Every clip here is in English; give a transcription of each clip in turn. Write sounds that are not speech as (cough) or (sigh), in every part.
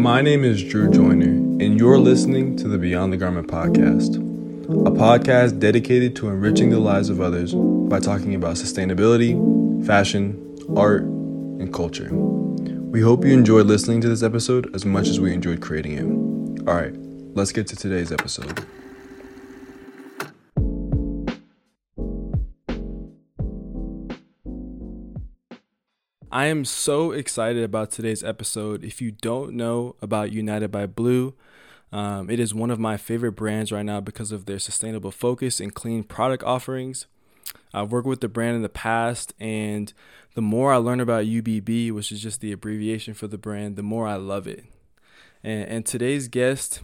My name is Drew Joyner, and you're listening to the Beyond the Garment podcast, a podcast dedicated to enriching the lives of others by talking about sustainability, fashion, art, and culture. We hope you enjoyed listening to this episode as much as we enjoyed creating it. All right, let's get to today's episode. I am so excited about today's episode. If you don't know about United by Blue, um, it is one of my favorite brands right now because of their sustainable focus and clean product offerings. I've worked with the brand in the past, and the more I learn about UBB, which is just the abbreviation for the brand, the more I love it. And, and today's guest,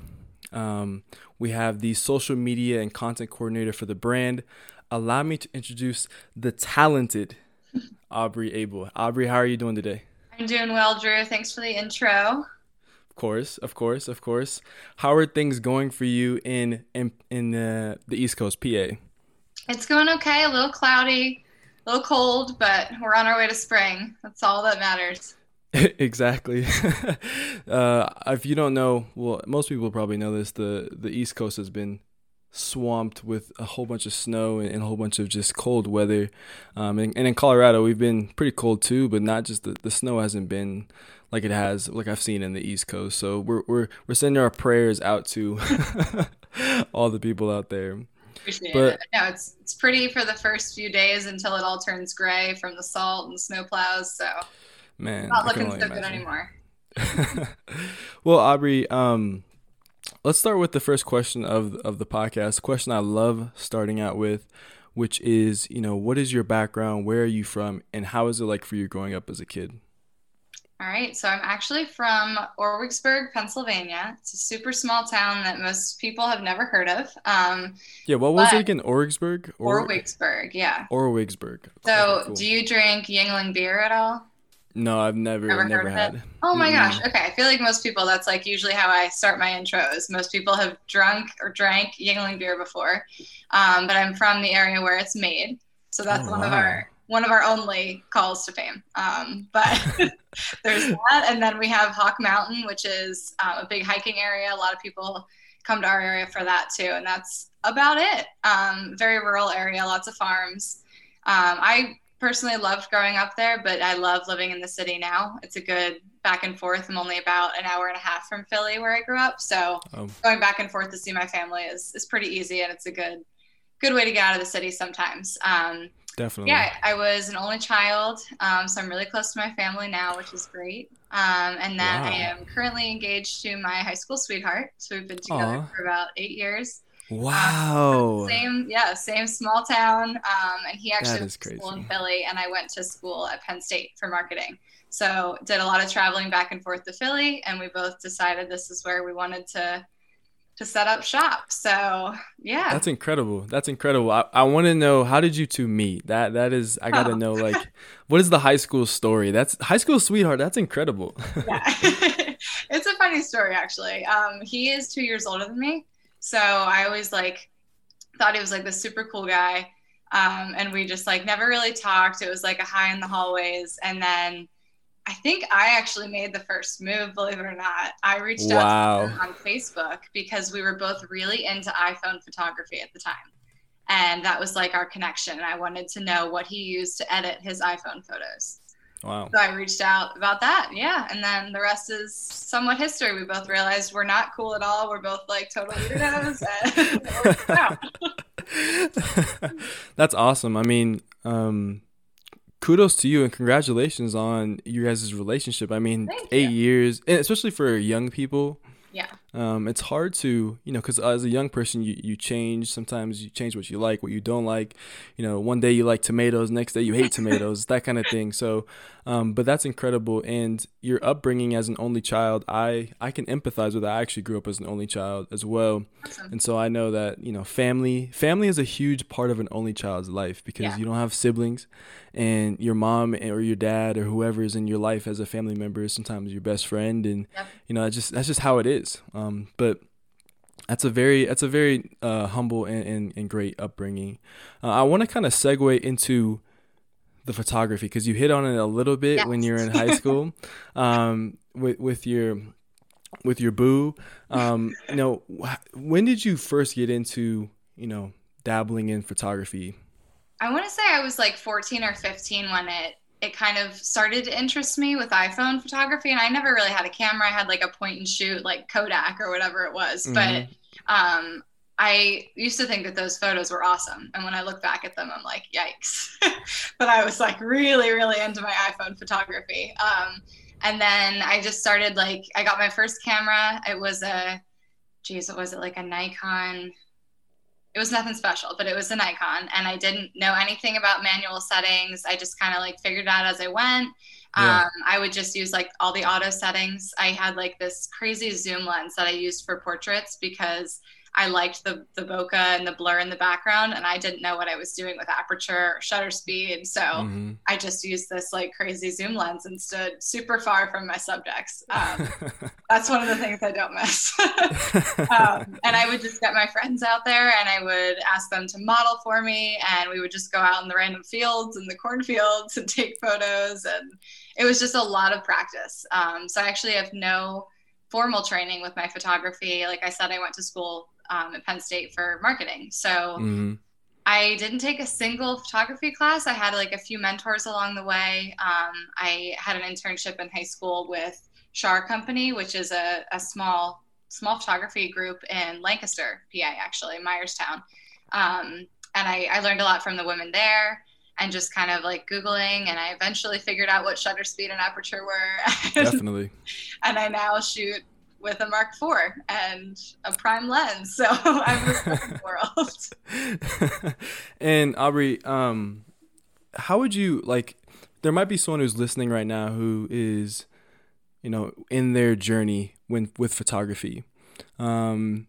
um, we have the social media and content coordinator for the brand. Allow me to introduce the talented Aubrey Abel. Aubrey, how are you doing today? I'm doing well, Drew. Thanks for the intro. Of course, of course, of course. How are things going for you in in in the, the East Coast, PA? It's going okay. A little cloudy, a little cold, but we're on our way to spring. That's all that matters. (laughs) exactly. (laughs) uh, if you don't know, well, most people probably know this. The the East Coast has been swamped with a whole bunch of snow and, a whole bunch of just cold weather. Um, and, and, in Colorado, we've been pretty cold too, but not just the, the snow hasn't been like it has, like I've seen in the East Coast. So we're, we're, we're sending our prayers out to (laughs) all the people out there. Appreciate but, it. No, it's, it's pretty for the first few days until it all turns gray from the salt and snow plows. So man, not looking so imagine. good anymore. (laughs) well, Aubrey, um, let's start with the first question of of the podcast. question I love starting out with, which is, you know, what is your background? Where are you from? And how is it like for you growing up as a kid? All right, so I'm actually from Orwigsburg, Pennsylvania. It's a super small town that most people have never heard of. Um, yeah, what was it again? Orwigsburg? Or- Orwigsburg, yeah. Orwigsburg. So, cool. do you drink Yuengling beer at all? No, I've never, never, never had. It? Oh my gosh. Okay. I feel like most people, that's like usually how I start my intros. Most people have drunk or drank Yuengling beer before. Um, but I'm from the area where it's made. So that's oh, one wow. of our, one of our only calls to fame. Um, but (laughs) (laughs) there's that. And then we have Hawk Mountain, which is uh, a big hiking area. A lot of people come to our area for that too. And that's about it. Um, very rural area, lots of farms. Um, I personally loved growing up there, but I love living in the city now. It's a good back and forth. I'm only about an hour and a half from Philly where I grew up. So oh. going back and forth to see my family is, is pretty easy and it's a good good way to get out of the city sometimes. Um, Definitely. Yeah, I was an only child, um, so I'm really close to my family now, which is great. Um, and then wow. I am currently engaged to my high school sweetheart. So we've been together Aww. for about eight years. Wow. Um, same, yeah, same small town. Um, and he actually went to school in Philly, and I went to school at Penn State for marketing. So did a lot of traveling back and forth to Philly, and we both decided this is where we wanted to to set up shop. So yeah, that's incredible. That's incredible. I, I want to know how did you two meet? That that is I gotta oh. (laughs) know like what is the high school story? That's high school sweetheart. That's incredible. yeah, (laughs) it's a funny story actually. Um, he is two years older than me, so I always like thought he was like the super cool guy. Um, and we just like never really talked. It was like a high in the hallways. And then I think I actually made the first move, believe it or not. I reached wow. out to him on Facebook because we were both really into iPhone photography at the time. And that was like our connection. I wanted to know what he used to edit his iPhone photos. Wow. So I reached out about that. Yeah. And then the rest is somewhat history. We both realized we're not cool at all. We're both like total weirdos. (laughs) (laughs) That's awesome. I mean, um, kudos to you and congratulations on you guys' relationship. I mean, Thank eight you. years, especially for young people yeah um, it's hard to you know because as a young person you, you change. Sometimes you change what you like what you don't like. You know one day you like tomatoes next day you hate tomatoes that kind of thing. So um, but that's incredible. And your upbringing as an only child i i can empathize with that. I actually grew up as an only child as well. Awesome. and so i know that you know family family is a huge part of an only child's life because yeah. you don't have siblings and your mom or your dad or whoever is in your life as a family member is sometimes your best friend. And yep. you know that's just that's just how it is. um, but that's a very that's a very uh, humble and, and, and, great upbringing uh, i want to kind of segue into the photography because you hit on it a little bit yes. when you're in high school (laughs) um, with with your with your boo. Um, you know, when did you first get into you know dabbling in photography? I want to say I was like 14 or 15 when it it kind of started to interest me with iPhone photography, and I never really had a camera. I had like a point and shoot, like Kodak or whatever it was, mm-hmm. but um, I used to think that those photos were awesome. And when I look back at them, I'm like, yikes. (laughs) but I was like really, really into my iPhone photography. Um, and then I just started like, I got my first camera. It was a, geez, what was it? Like a Nikon. It was nothing special, but it was an Nikon. And I didn't know anything about manual settings. I just kind of like figured out as I went. Yeah. Um, I would just use like all the auto settings. I had like this crazy zoom lens that I used for portraits because I liked the the bokeh and the blur in the background, and I didn't know what I was doing with aperture or shutter speed. So mm-hmm. I just used this like crazy zoom lens and stood super far from my subjects. Um, (laughs) that's one of the things I don't miss. (laughs) um, and I would just get my friends out there, and I would ask them to model for me, and we would just go out in the random fields and the cornfields and take photos, and it was just a lot of practice. Um, so I actually have no formal training with my photography. Like I said, I went to school um, at Penn State for marketing. So mm-hmm. I didn't take a single photography class. I had like a few mentors along the way. Um, I had an internship in high school with Shar Company, which is a, a small small photography group in Lancaster, PA, actually, Myerstown. Um, and I, I learned a lot from the women there and just kind of like Googling. And I eventually figured out what shutter speed and aperture were. (laughs) Definitely. and I now shoot with a Mark IV and a prime lens. So (laughs) I'm the world. (laughs) and Aubrey, um, how would you like? There might be someone who's listening right now who is, you know, in their journey when with photography. Um,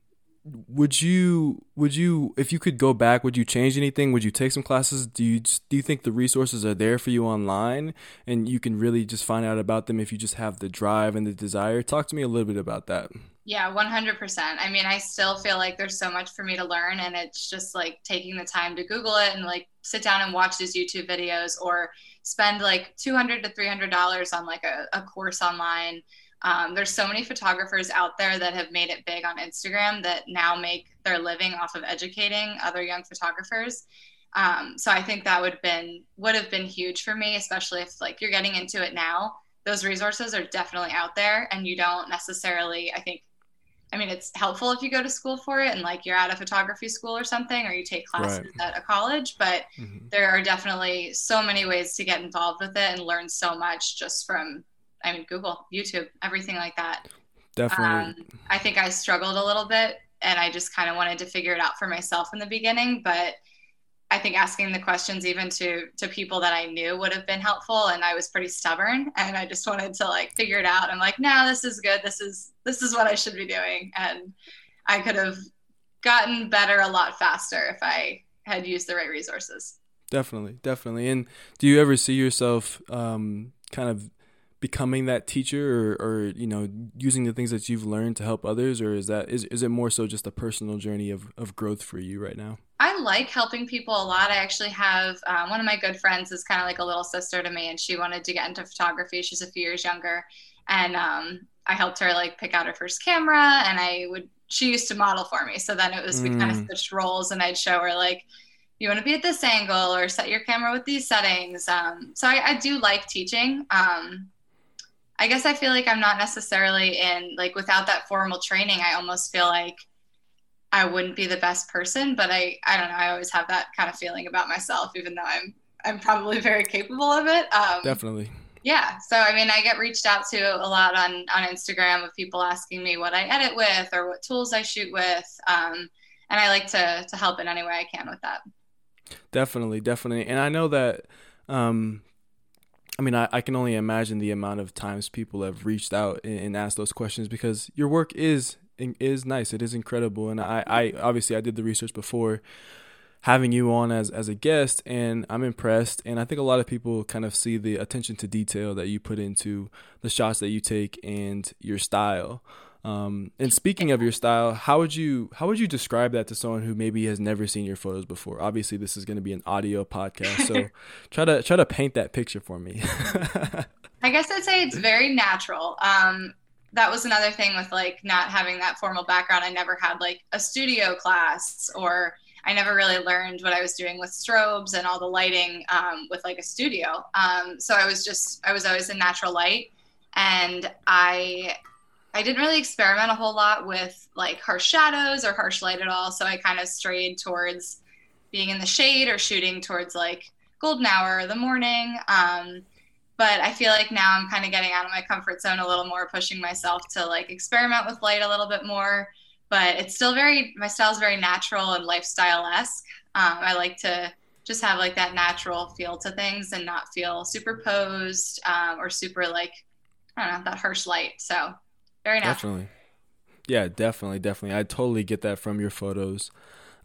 would you would you if you could go back would you change anything? Would you take some classes? Do you do you think the resources are there for you online and you can really just find out about them if you just have the drive and the desire? Talk to me a little bit about that. Yeah 100% i mean i still feel like there's so much for me to learn and it's just like taking the time to google it and like sit down and watch these youtube videos or spend like 200 to 300 dollars on like a, a course online um, there's so many photographers out there that have made it big on Instagram that now make their living off of educating other young photographers. Um, so I think that would have been would have been huge for me, especially if like you're getting into it now. Those resources are definitely out there, and you don't necessarily. I think, I mean, it's helpful if you go to school for it, and like you're at a photography school or something, or you take classes right. at a college. But mm-hmm. there are definitely so many ways to get involved with it and learn so much just from I mean, Google, YouTube, everything like that. Definitely. Um, I think I struggled a little bit and I just kind of wanted to figure it out for myself in the beginning. But I think asking the questions even to to people that I knew would have been helpful. And I was pretty stubborn and I just wanted to like figure it out. I'm like, no, this is good. This is this is what I should be doing. And I could have gotten better a lot faster if I had used the right resources. Definitely, definitely. And do you ever see yourself um, kind of becoming that teacher or, or you know using the things that you've learned to help others or is that is, is it more so just a personal journey of, of growth for you right now? I like helping people a lot. I actually have um, one of my good friends is kind of like a little sister to me and she wanted to get into photography. She's a few years younger. And um, i helped her like pick out her first camera and i would she used to model for me. So then it was we kind of mm. switched roles and i'd show her like you want to be at this angle or set your camera with these settings? Um, so I, I, do like teaching. Um, I guess I feel like I'm not necessarily in like without that formal training. I almost feel like I wouldn't be the best person, but I I don't know. I always have that kind of feeling about myself, even though I'm I'm probably (laughs) very capable of it. Um, Definitely. Yeah. So I mean, I get reached out to a lot on on Instagram of people asking me what I edit with or what tools I shoot with, um, and I like to to help in any way I can with that. Definitely, definitely, and I know that um, I mean, I, I can only imagine the amount of times people have reached out and, and asked those questions because your work is is nice. It is incredible, and I, I obviously I did the research before having you on as as a guest, and I'm impressed. And I think a lot of people kind of see the attention to detail that you put into the shots that you take and your style. Um, and speaking of your style, how would you how would you describe that to someone who maybe has never seen your photos before? Obviously, this is going to be an audio podcast, so (laughs) try to try to paint that picture for me. (laughs) I guess I'd say it's very natural. Um, that was another thing with like not having that formal background. I never had like a studio class or I never really learned what I was doing with strobes and all the lighting um, with like a studio. Um, so I was just, I was always in natural light. And I, I didn't really experiment a whole lot with like harsh shadows or harsh light at all. So I kind of strayed towards being in the shade or shooting towards like golden hour or the morning. Um, but I feel like now I'm kind of getting out of my comfort zone a little more, pushing myself to like experiment with light a little bit more. But it's still very, my style is very natural and lifestyle esque. Um, I like to just have like that natural feel to things and not feel superposed um, or super like, I don't know, that harsh light. So Definitely. Yeah, definitely, definitely. I totally get that from your photos.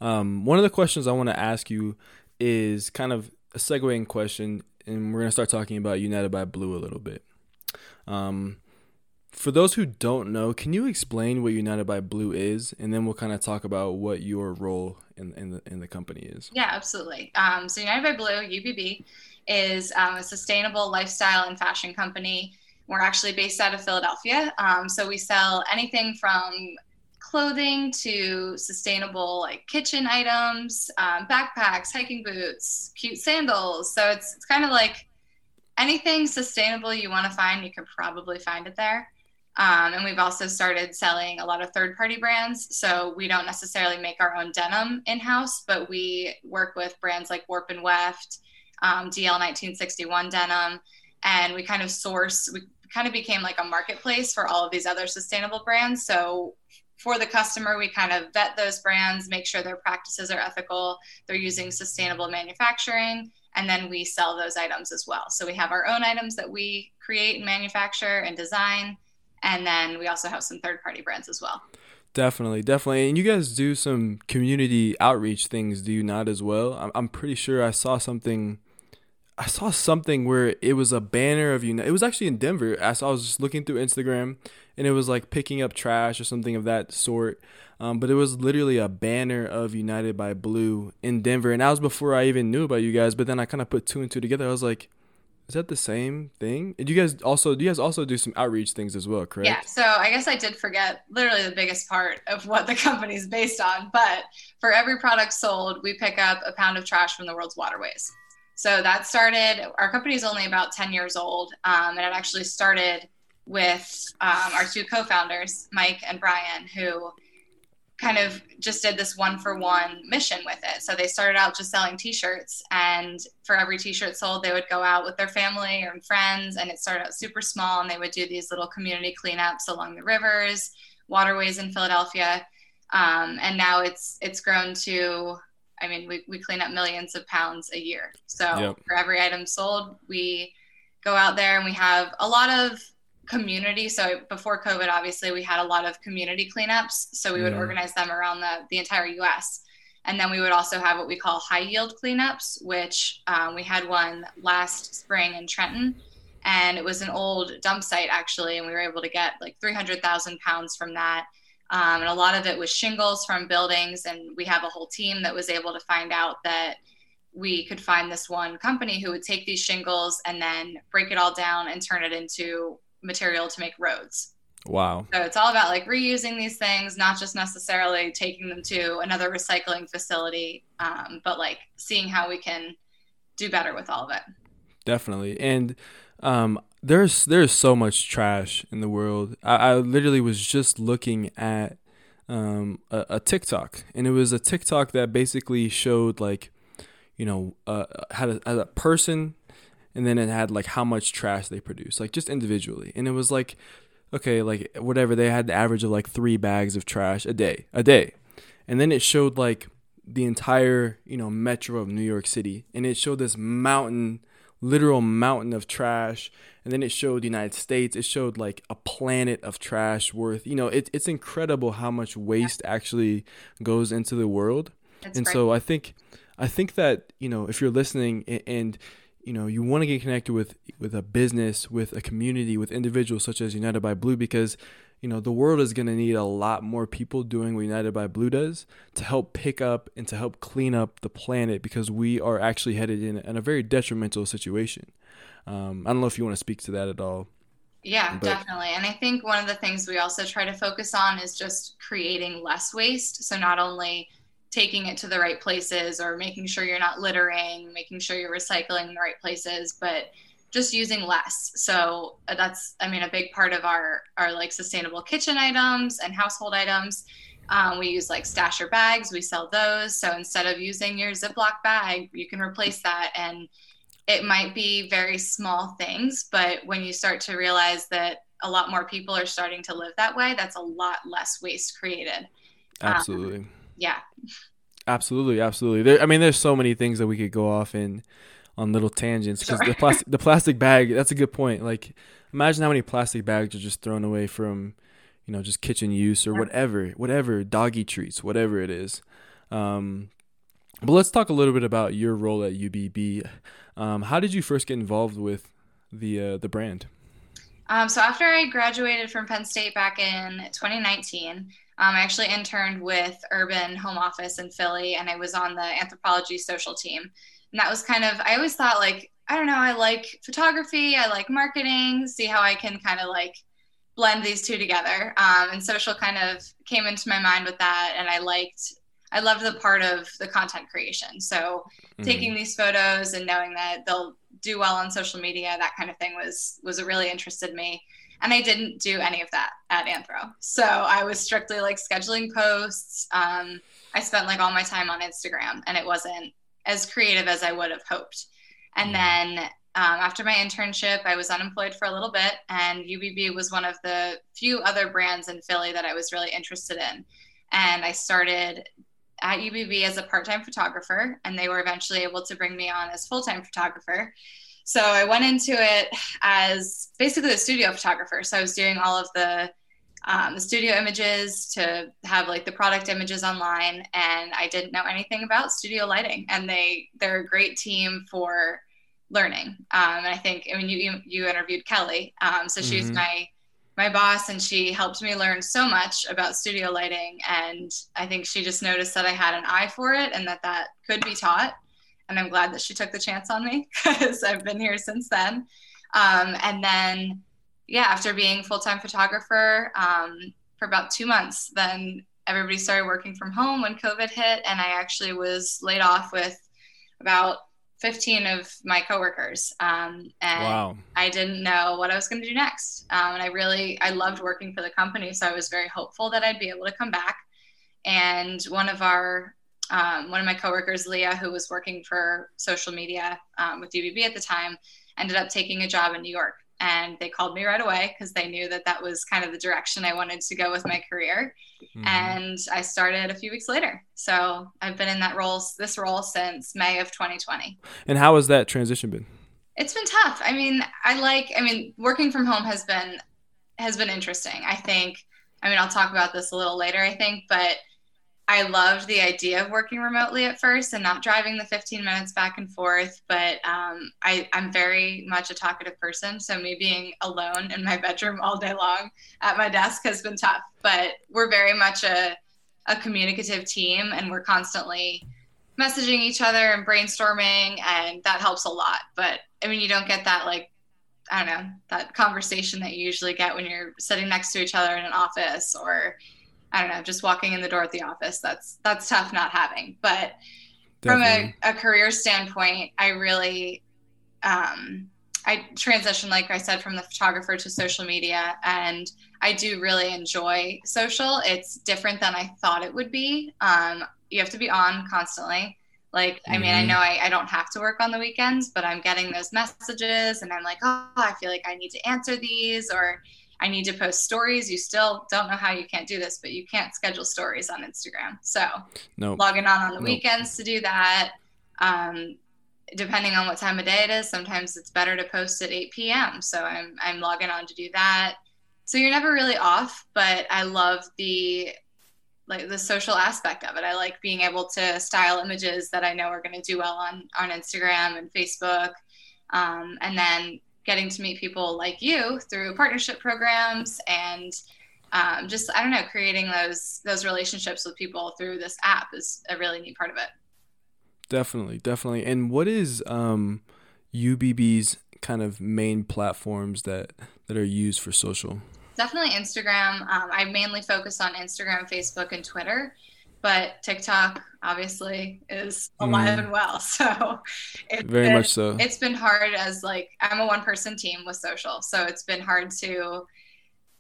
Um, one of the questions I want to ask you is kind of a segueing question and we're going to start talking about United by Blue a little bit. Um, for those who don't know, can you explain what United by Blue is, and then we'll kind of talk about what your role in in the in the company is. Yeah, absolutely. Um, so United by Blue (UBB) is um, a sustainable lifestyle and fashion company. We're actually based out of Philadelphia, um, so we sell anything from clothing to sustainable like kitchen items, um, backpacks, hiking boots, cute sandals. So it's it's kind of like anything sustainable you want to find, you can probably find it there. Um, and we've also started selling a lot of third party brands. So we don't necessarily make our own denim in house, but we work with brands like Warp and Weft, um, DL 1961 denim, and we kind of source, we kind of became like a marketplace for all of these other sustainable brands. So for the customer, we kind of vet those brands, make sure their practices are ethical, they're using sustainable manufacturing, and then we sell those items as well. So we have our own items that we create and manufacture and design, and then we also have some third party brands as well. Definitely, definitely. And you guys do some community outreach things, do you not, as well? I'm pretty sure I saw something. I saw something where it was a banner of United. It was actually in Denver. I saw. I was just looking through Instagram, and it was like picking up trash or something of that sort. Um, but it was literally a banner of United by Blue in Denver, and that was before I even knew about you guys. But then I kind of put two and two together. I was like, is that the same thing? And you guys also do you guys also do some outreach things as well, correct? Yeah. So I guess I did forget literally the biggest part of what the (laughs) company is based on. But for every product sold, we pick up a pound of trash from the world's waterways. So that started. Our company is only about ten years old, um, and it actually started with um, our two co-founders, Mike and Brian, who kind of just did this one for one mission with it. So they started out just selling t-shirts and for every t-shirt sold, they would go out with their family or friends and it started out super small and they would do these little community cleanups along the rivers, waterways in Philadelphia. Um, and now it's, it's grown to, I mean, we, we clean up millions of pounds a year. So yep. for every item sold, we go out there and we have a lot of community. So before COVID, obviously, we had a lot of community cleanups. So we would mm. organize them around the, the entire US. And then we would also have what we call high yield cleanups, which um, we had one last spring in Trenton. And it was an old dump site, actually. And we were able to get like 300,000 pounds from that. Um, and a lot of it was shingles from buildings. And we have a whole team that was able to find out that we could find this one company who would take these shingles and then break it all down and turn it into material to make roads. Wow. So it's all about like reusing these things, not just necessarily taking them to another recycling facility, um, but like seeing how we can do better with all of it. Definitely. And um, there's there's so much trash in the world. I, I literally was just looking at um, a, a, TikTok, and it was a TikTok that basically showed like, you know, uh, had a, had a person and then it had like how much trash they produce, like just individually. And it was like, okay, like whatever, they had the average of like three bags of trash a day, a day. And then it showed like the entire, you know, metro of New York City. And it showed this mountain, literal mountain of trash. And then it showed the United States. It showed like a planet of trash worth, you know, it, it's incredible how much waste actually goes into the world. That's and great. so I think, I think that, you know, if you're listening and, and you know you want to get connected with with a business with a community with individuals such as united by blue because you know, the world is going to need a lot more people doing what United by Blue does to help pick up and to help clean up the planet because we are actually headed in, in a very detrimental situation. Um, I don't know if you want to speak to that at all. Yeah, but, definitely. And I think one of the things we also try to focus on is just creating less waste. So not only taking it to the right places or making sure you're not littering, making sure you're recycling the right places, but just using less. So uh, that's, I mean, a big part of our our like sustainable kitchen items and household items. Um, we use like stasher bags. We sell those. So instead of using your Ziploc bag, you can replace that. And it might be very small things, but when you start to realize that a lot more people are starting to live that way, that's a lot less waste created. Um, absolutely. Um, yeah. Absolutely, absolutely. There, I mean, there's so many things that we could go off in on little tangents because the plastic the (laughs) plastic bag that's a good point like imagine how many plastic bags are just thrown away from you know just kitchen use or whatever whatever doggy treats whatever it is. Um, but let's talk a little bit about your role at UBB um, how did you first get involved with the uh, the brand? Um, so after I graduated from Penn State back in 2019, um, I actually interned with Urban Home Office in Philly, and I was on the Anthropologie social team. And that was kind of, I always thought, like, I don't know, I like photography, I like marketing, see how I can kind of like blend these two together. Um, and social kind of came into my mind with that. And I liked, I loved the part of the content creation. So mm-hmm. taking these photos and knowing that they'll do well on social media, that kind of thing was, was really interested me. And I didn't do any of that at Anthro. So I was strictly like scheduling posts. Um, I spent like all my time on Instagram and it wasn't as creative as I would have hoped. And mm-hmm. then um, after my internship, I was unemployed for a little bit, and UBB was one of the few other brands in Philly that I was really interested in. And I started at UBB as a part time photographer, and they were eventually able to bring me on as full time photographer. So I went into it as basically a studio photographer. So I was doing all of the um, the studio images to have like the product images online and i didn't know anything about studio lighting and they they're a great team for learning um, and i think i mean you you, interviewed kelly um, so she's mm-hmm. my my boss and she helped me learn so much about studio lighting and i think she just noticed that i had an eye for it and that that could be taught and i'm glad that she took the chance on me (laughs) because i've been here since then um, and then yeah, after being full time photographer um, for about two months, then everybody started working from home when COVID hit, and I actually was laid off with about 15 of my coworkers. Um, and wow. I didn't know what I was going to do next. Um, and I really, I loved working for the company. So I was very hopeful that I'd be able to come back. And one of our, um, one of my coworkers, Leah, who was working for social media um, with UBB at the time, ended up taking a job in New York and they called me right away because they knew that that was kind of the direction I wanted to go with my career. Mm-hmm. And I started a few weeks later. So I've been in that role, this role since May of 2020. And how has that transition been? It's been tough. I mean, I like, I mean, working from home has been, has been interesting. I think, I mean, I'll talk about this a little later, I think, but I loved the idea of working remotely at first and not driving the 15 minutes back and forth. But um, I, I'm very much a talkative person. So, me being alone in my bedroom all day long at my desk has been tough. But we're very much a, a communicative team and we're constantly messaging each other and brainstorming. And that helps a lot. But I mean, you don't get that like I don't know, that conversation that you usually get when you're sitting next to each other in an office or I don't know, just walking in the door at the office. That's that's tough not having. But Definitely. from a, a, career standpoint, I really um, I transitioned, like I said, from the photographer to social media, and I do really enjoy social. It's different than I thought it would be. Um, you have to be on constantly. Like, mm-hmm. I mean, I mm-hmm. know I, I don't have to work on the weekends, but I'm getting those messages, and I'm like, oh, I feel like I need to answer these, or I need to post stories. You still don't know how you can't do this, but you can't schedule stories on Instagram. So nope. logging on on the nope. weekends to do that. Um, depending on what time of day it is, sometimes it's better to post at 8 p.m. So I'm I'm logging on to do that. So you're never really off, but I love the like the social aspect of it. I like being able to style images that I know are going to do well on on Instagram and Facebook, um, and then getting to meet people like you through partnership programs and um, just I don't know, creating those those relationships with people through this app is a really neat part of it. Definitely, definitely. And what is um, UBB's kind of main platforms that that are used for social? Definitely Instagram. Um, I mainly focus on Instagram, Facebook, and Twitter, but TikTok obviously is alive mm. and well. (laughs) So very been, much so. It's been hard as like I'm a one person team with social, so it's been hard to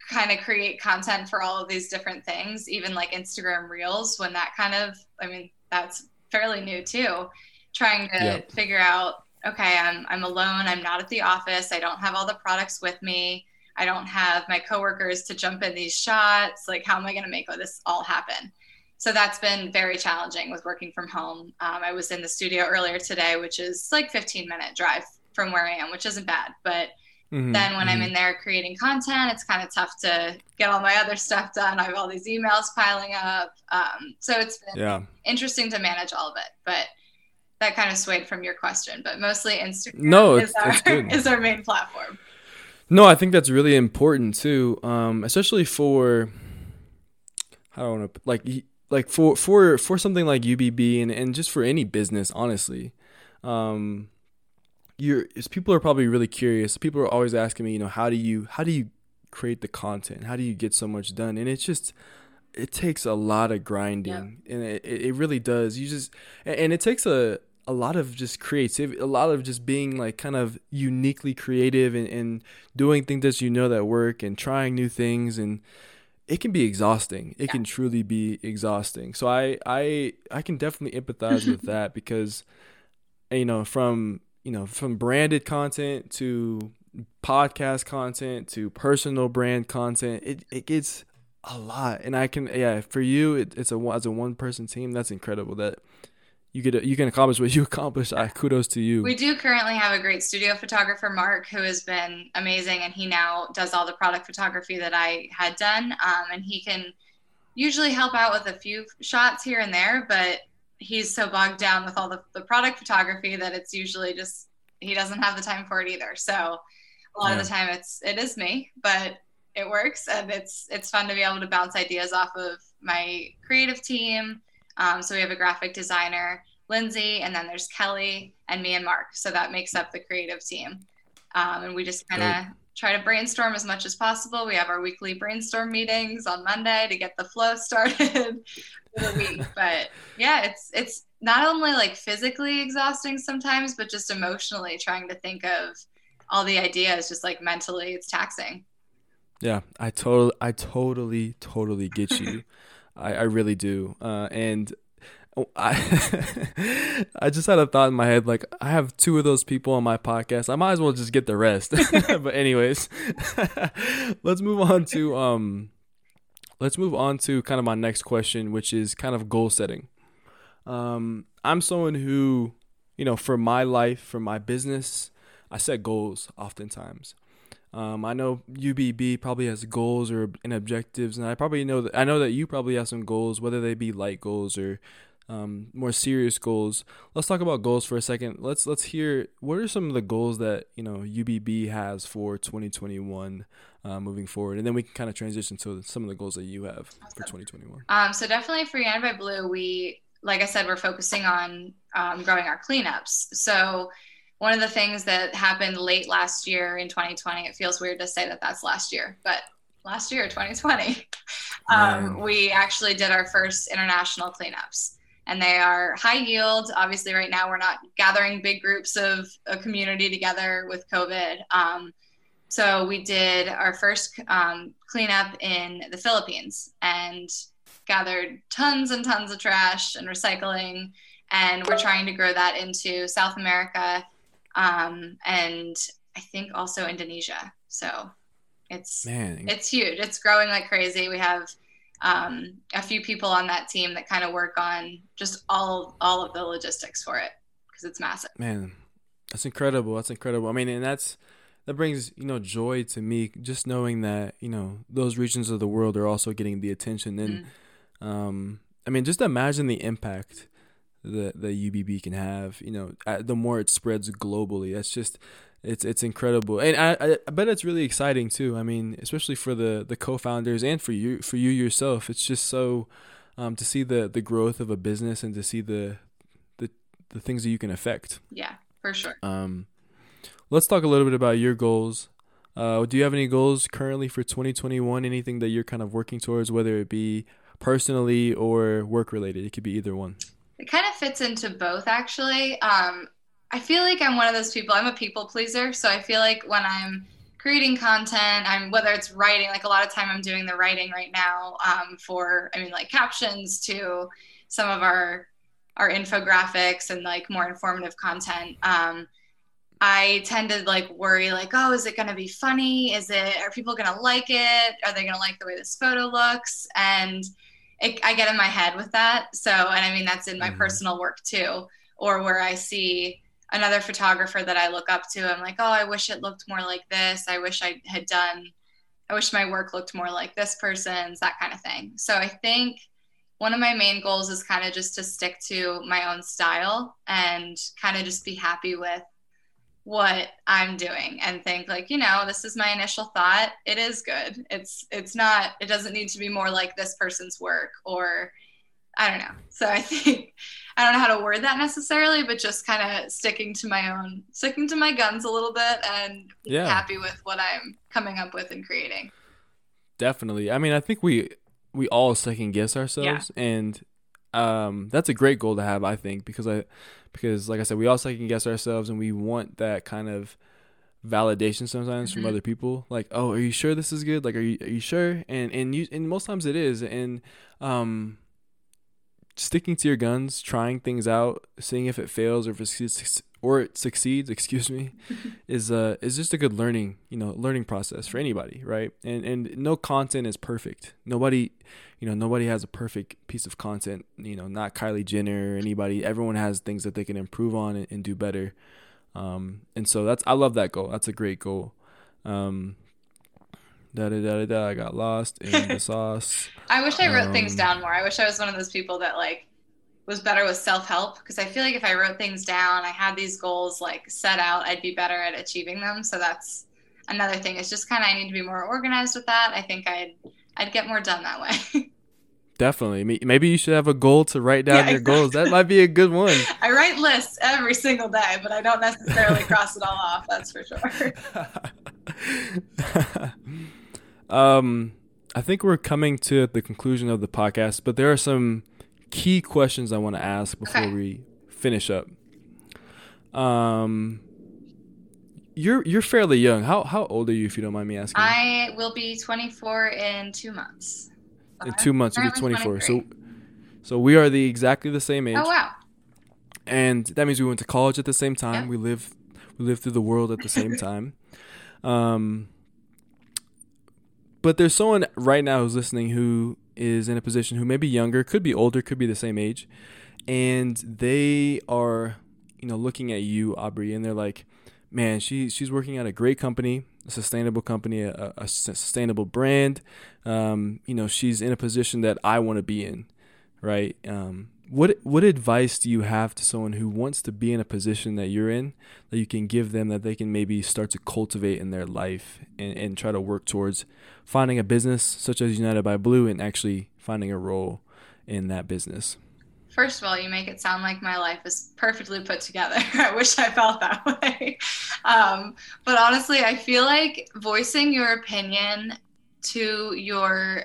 kind of create content for all of these different things, even like Instagram Reels, when that kind of, I mean, that's fairly new too. Trying to yep. figure out, okay, I'm I'm alone. I'm not at the office. I don't have all the products with me. I don't have my coworkers to jump in these shots. Like, how am I going to make all this all happen? So that's been very challenging with working from home. Um, I was in the studio earlier today, which is like 15 minute drive from where I am, which isn't bad. But mm-hmm, then when mm-hmm. I'm in there creating content, it's kind of tough to get all my other stuff done. I have all these emails piling up. Um, so it's been yeah. interesting to manage all of it. But that kind of swayed from your question, but mostly Instagram no, (laughs) is, our, (laughs) is our main platform. No, I think that's really important too, um, especially for I don't know, like like for for for something like UBB and and just for any business, honestly. Um, you're people are probably really curious. People are always asking me, you know, how do you how do you create the content? How do you get so much done? And it's just it takes a lot of grinding, and it it really does. You just and it takes a a lot of just creativity, a lot of just being like kind of uniquely creative and, and doing things that you know that work and trying new things and it can be exhausting. It yeah. can truly be exhausting. So I I I can definitely empathize with (laughs) that because eh, you know from you know from branded content to podcast content to personal brand content it, it gets a lot and i can yeah for you it, it's a as a one person team that's incredible that you get you can accomplish what you (laughs) accomplish. I kudos to you. We do currently have a great studio photographer, Mark, who has been amazing, and he now does all the product photography that I had done. Um, and he can usually help out with a few shots here and there, but he's so bogged down with all the, the product photography that it's usually just he doesn't have the time for it either. So a lot yeah. of the time it's it is me, but it works and it's it's fun to be able to bounce ideas off of my creative team um, so we have a graphic designer, Lindsay, and then there's Kelly and me and Mark. So that makes up the creative team. Um, and we just kind of try to brainstorm as much as possible. We have our weekly brainstorm meetings on Monday to get the flow (laughs) started for the week. But yeah, it's it's not only like physically exhausting sometimes, but just emotionally trying to think of all the ideas. Just like mentally, it's taxing. Yeah, I totally, I totally, totally get you. (laughs) I, I really do. Uh, and (laughs) I I just had a thought in my head like I have two of those people on my podcast. I might as well just get the rest. (laughs) (laughs) but anyways, let's move on to um let's move on to kind of my next question, which is kind of goal setting. Um I'm someone who, you know, for my life, for my business, I set goals oftentimes. Um, I know UBB probably has goals or and objectives, and I probably know that I know that you probably have some goals, whether they be light goals or um, more serious goals. Let's talk about goals for a second. Let's let's hear what are some of the goals that you know UBB has for 2021 uh, moving forward, and then we can kind of transition to some of the goals that you have for 2021. Um, so definitely for United by Blue, we like I said, we're focusing on um, growing our cleanups. So one of the things that happened late last year in 2020, it feels weird to say that that's last year, but last year, 2020, (laughs) um, we actually did our first international cleanups. And they are high yield. Obviously, right now we're not gathering big groups of a community together with COVID. Um, so we did our first um, cleanup in the Philippines and gathered tons and tons of trash and recycling. And we're trying to grow that into South America um, and I think also Indonesia. So it's Man. it's huge. It's growing like crazy. We have um, a few people on that team that kind of work on just all all of the logistics for it because it's massive. Man, that's incredible. That's incredible. I mean, and that's that brings you know joy to me just knowing that you know those regions of the world are also getting the attention and mm. um, I mean just imagine the impact that the UBB can have. You know, the more it spreads globally, that's just it's it's incredible, and I, I bet it's really exciting too. I mean, especially for the the co-founders and for you for you yourself. It's just so um, to see the the growth of a business and to see the the the things that you can affect. Yeah, for sure. Um, let's talk a little bit about your goals. Uh, do you have any goals currently for 2021? Anything that you're kind of working towards, whether it be personally or work related? It could be either one. It kind of fits into both, actually. Um, I feel like I'm one of those people. I'm a people pleaser, so I feel like when I'm creating content, I'm whether it's writing, like a lot of time I'm doing the writing right now um, for, I mean, like captions to some of our our infographics and like more informative content. Um, I tend to like worry, like, oh, is it going to be funny? Is it? Are people going to like it? Are they going to like the way this photo looks? And it, I get in my head with that. So, and I mean, that's in my mm-hmm. personal work too, or where I see another photographer that I look up to. I'm like, oh, I wish it looked more like this. I wish I had done, I wish my work looked more like this person's, that kind of thing. So I think one of my main goals is kind of just to stick to my own style and kind of just be happy with what I'm doing and think like, you know, this is my initial thought. It is good. It's it's not it doesn't need to be more like this person's work or I don't know. So I think (laughs) I don't know how to word that necessarily, but just kind of sticking to my own, sticking to my guns a little bit and yeah. happy with what I'm coming up with and creating. Definitely. I mean, I think we we all second guess ourselves yeah. and um that's a great goal to have, I think, because I because like I said, we all second guess ourselves and we want that kind of validation sometimes mm-hmm. from other people. Like oh are you sure this is good? Like are you are you sure? And and you and most times it is. And um sticking to your guns, trying things out, seeing if it fails or if it or it succeeds, (laughs) excuse me, (laughs) is uh is just a good learning, you know, learning process for anybody, right? And and no content is perfect. Nobody, you know, nobody has a perfect piece of content, you know, not Kylie Jenner or anybody. Everyone has things that they can improve on and, and do better. Um and so that's I love that goal. That's a great goal. Um da da da da. I got lost in the (laughs) sauce. I wish I wrote um, things down more. I wish I was one of those people that like was better with self help because I feel like if I wrote things down, I had these goals like set out, I'd be better at achieving them. So that's another thing. It's just kind of I need to be more organized with that. I think I'd I'd get more done that way. (laughs) Definitely. Maybe you should have a goal to write down yeah, your exactly. goals. That might be a good one. (laughs) I write lists every single day, but I don't necessarily cross it all off. That's for sure. Um, I think we're coming to the conclusion of the podcast, but there are some key questions I want to ask before okay. we finish up. Um, you're you're fairly young. How how old are you, if you don't mind me asking? I will be 24 in two months. In two months, you'll be 24. So, so we are the exactly the same age. Oh wow! And that means we went to college at the same time. Yep. We live we lived through the world at the same (laughs) time. Um, but there's someone right now who's listening who is in a position who may be younger, could be older, could be the same age, and they are, you know, looking at you, Aubrey, and they're like, "Man, she she's working at a great company, a sustainable company, a, a sustainable brand. Um, you know, she's in a position that I want to be in, right? Um, what what advice do you have to someone who wants to be in a position that you're in that you can give them that they can maybe start to cultivate in their life and, and try to work towards finding a business such as United by Blue and actually finding a role in that business? First of all, you make it sound like my life is perfectly put together. (laughs) I wish I felt that (laughs) way. Um, but honestly, I feel like voicing your opinion to your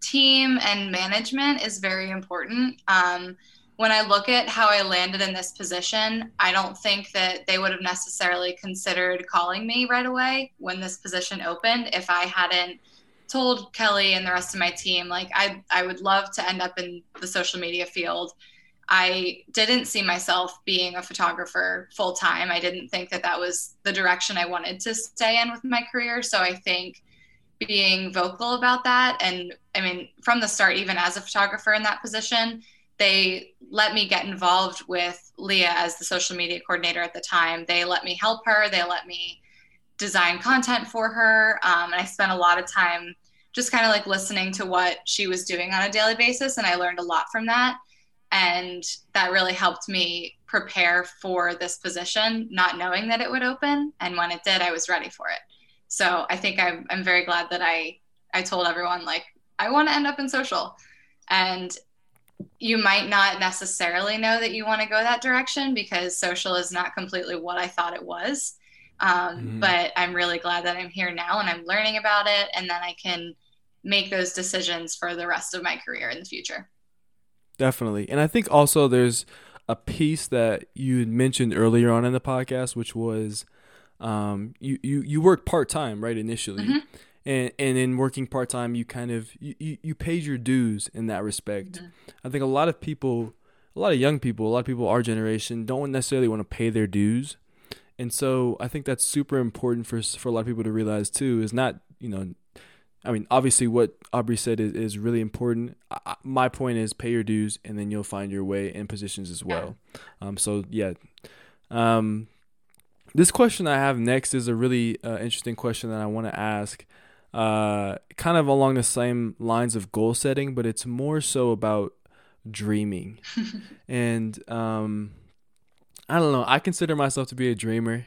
team and management is very important. Um, when I look at how I landed in this position, I don't think that they would have necessarily considered calling me right away when this position opened if I hadn't told Kelly and the rest of my team like I I would love to end up in the social media field. I didn't see myself being a photographer full time. I didn't think that that was the direction I wanted to stay in with my career. So I think being vocal about that. And I mean, from the start, even as a photographer in that position, they let me get involved with Leah as the social media coordinator at the time. They let me help her, they let me design content for her. Um, and I spent a lot of time just kind of like listening to what she was doing on a daily basis. And I learned a lot from that. And that really helped me prepare for this position, not knowing that it would open. And when it did, I was ready for it. So I think I'm, I'm very glad that I, I told everyone, like, I want to end up in social. And you might not necessarily know that you want to go that direction because social is not completely what I thought it was. Um, mm-hmm. But I'm really glad that I'm here now and I'm learning about it. And then I can make those decisions for the rest of my career in the future. Definitely. And I think also there's a piece that you mentioned earlier on in the podcast, which was um, you, you, you work part time, right, initially. Mm-hmm. And, and in working part time, you kind of you, you, paid your dues in that respect. Mm-hmm. I think a lot of people, a lot of young people, a lot of people our generation don't necessarily want to pay their dues. And so I think that's super important for for a lot of people to realize too. Is not you know I mean, obviously, what Aubrey said is, is really important. I, my point is pay your dues, and then you'll find your way in positions as well. Um, so yeah, um, this question I have next is a really uh, interesting question that I want to ask. Uh, kind of along the same lines of goal setting, but it's more so about dreaming. (laughs) and um, I don't know. I consider myself to be a dreamer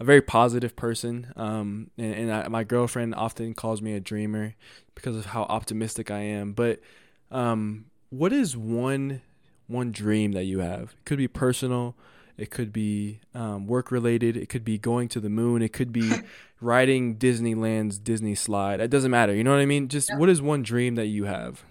a very positive person. Um, and, and I, my girlfriend often calls me a dreamer because of how optimistic I am. But um, what is one one dream that you have? It could be personal. It could be um, work related. It could be going to the moon. It could be (laughs) riding Disneyland's Disney slide. It doesn't matter. You know what I mean? Just what is one dream that you have?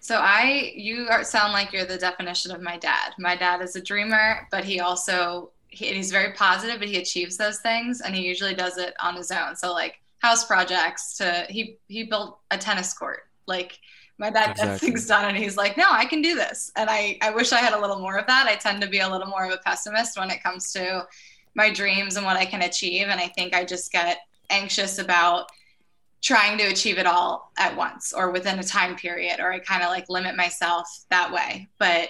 So I, you are, sound like you're the definition of my dad. My dad is a dreamer, but he also he, he's very positive, but he achieves those things, and he usually does it on his own. So like house projects to he he built a tennis court. Like my dad exactly. gets things done, and he's like, no, I can do this. And I I wish I had a little more of that. I tend to be a little more of a pessimist when it comes to my dreams and what I can achieve, and I think I just get anxious about trying to achieve it all at once or within a time period or i kind of like limit myself that way but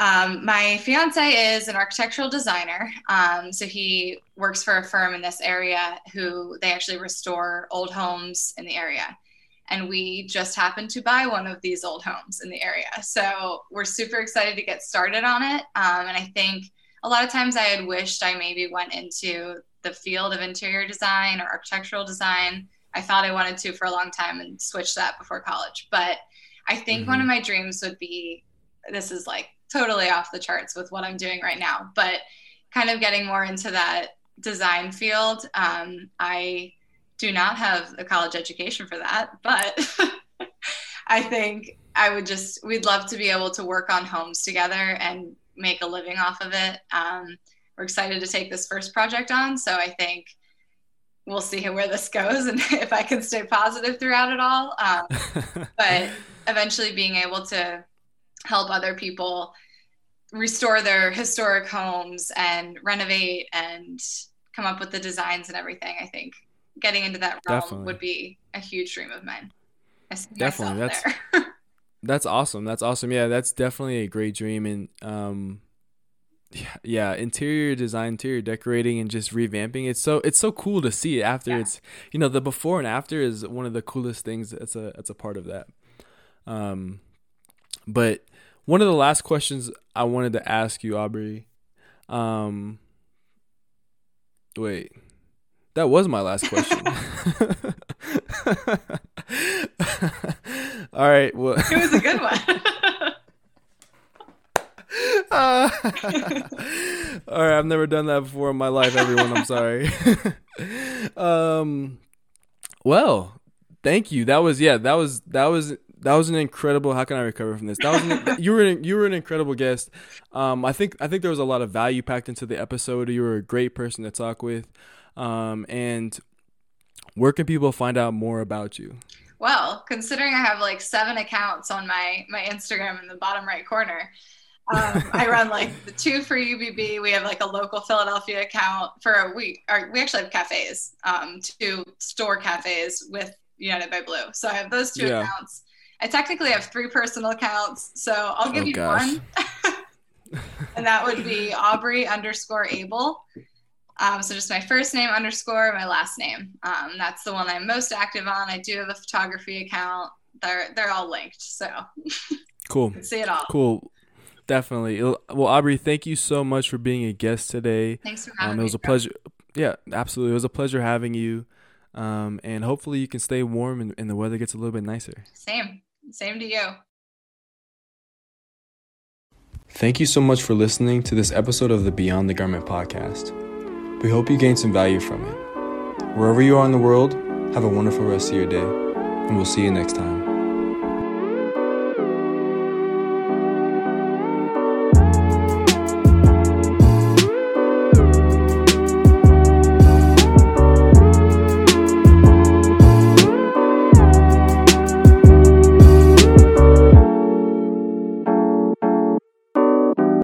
um, my fiance is an architectural designer. Um, so he works for a firm in this area who they actually restore old homes in the area. And we just happened to buy one of these old homes in the area. So we're super excited to get started on it. Um, and I think a lot of times I had wished I maybe went into the field of interior design or architectural design. I thought I wanted to for a long time and switched that before college. But I think mm-hmm. one of my dreams would be this is like totally off the charts with what I'm doing right now. But kind of getting more into that design field, um, I do not have a college education for that, but (laughs) I think I would just, we'd love to be able to work on homes together and make a living off of it. Um, we're excited to take this first project on. So I think we'll see where this goes (laughs) and if I can stay positive throughout it all. Um, (laughs) but eventually being able to help other people restore their historic homes and renovate and come up with the designs and everything. I think getting into that realm definitely. would be a huge dream of mine. definitely, that's (laughs) that's awesome. That's awesome. Yeah, that's definitely a great dream. And um, yeah, yeah, interior design, interior decorating, and just revamping. It's so it's so cool to see it after. Yeah. It's you know the before and after is one of the coolest things. It's a it's a part of that. Um, but one of the last questions I wanted to ask you, Aubrey. Um, wait, that was my last question. (laughs) (laughs) All right. Well, it was a good one. uh, (laughs) all right, I've never done that before in my life. Everyone, I'm sorry. um, well, thank you. That was yeah. That was that was that was an incredible. How can I recover from this? That was an, you were an, you were an incredible guest. Um, I think I think there was a lot of value packed into the episode. You were a great person to talk with. Um, and where can people find out more about you? Well, considering I have like seven accounts on my my Instagram in the bottom right corner, um, I run like the two for UBB. We have like a local Philadelphia account for a week. Or we actually have cafes, um, two store cafes with United by Blue. So I have those two yeah. accounts. I technically have three personal accounts, so I'll give oh, you gosh. one. (laughs) and that would be Aubrey underscore Able. Um, so just my first name underscore my last name. Um, that's the one I'm most active on. I do have a photography account. They're they're all linked, so cool. (laughs) see it all. Cool. Definitely. Well, Aubrey, thank you so much for being a guest today. Thanks for having um, It was me. a pleasure. Yeah, absolutely. It was a pleasure having you. Um, and hopefully you can stay warm and, and the weather gets a little bit nicer. Same. Same to you. Thank you so much for listening to this episode of the Beyond the Garment podcast. We hope you gain some value from it. Wherever you are in the world, have a wonderful rest of your day, and we'll see you next time.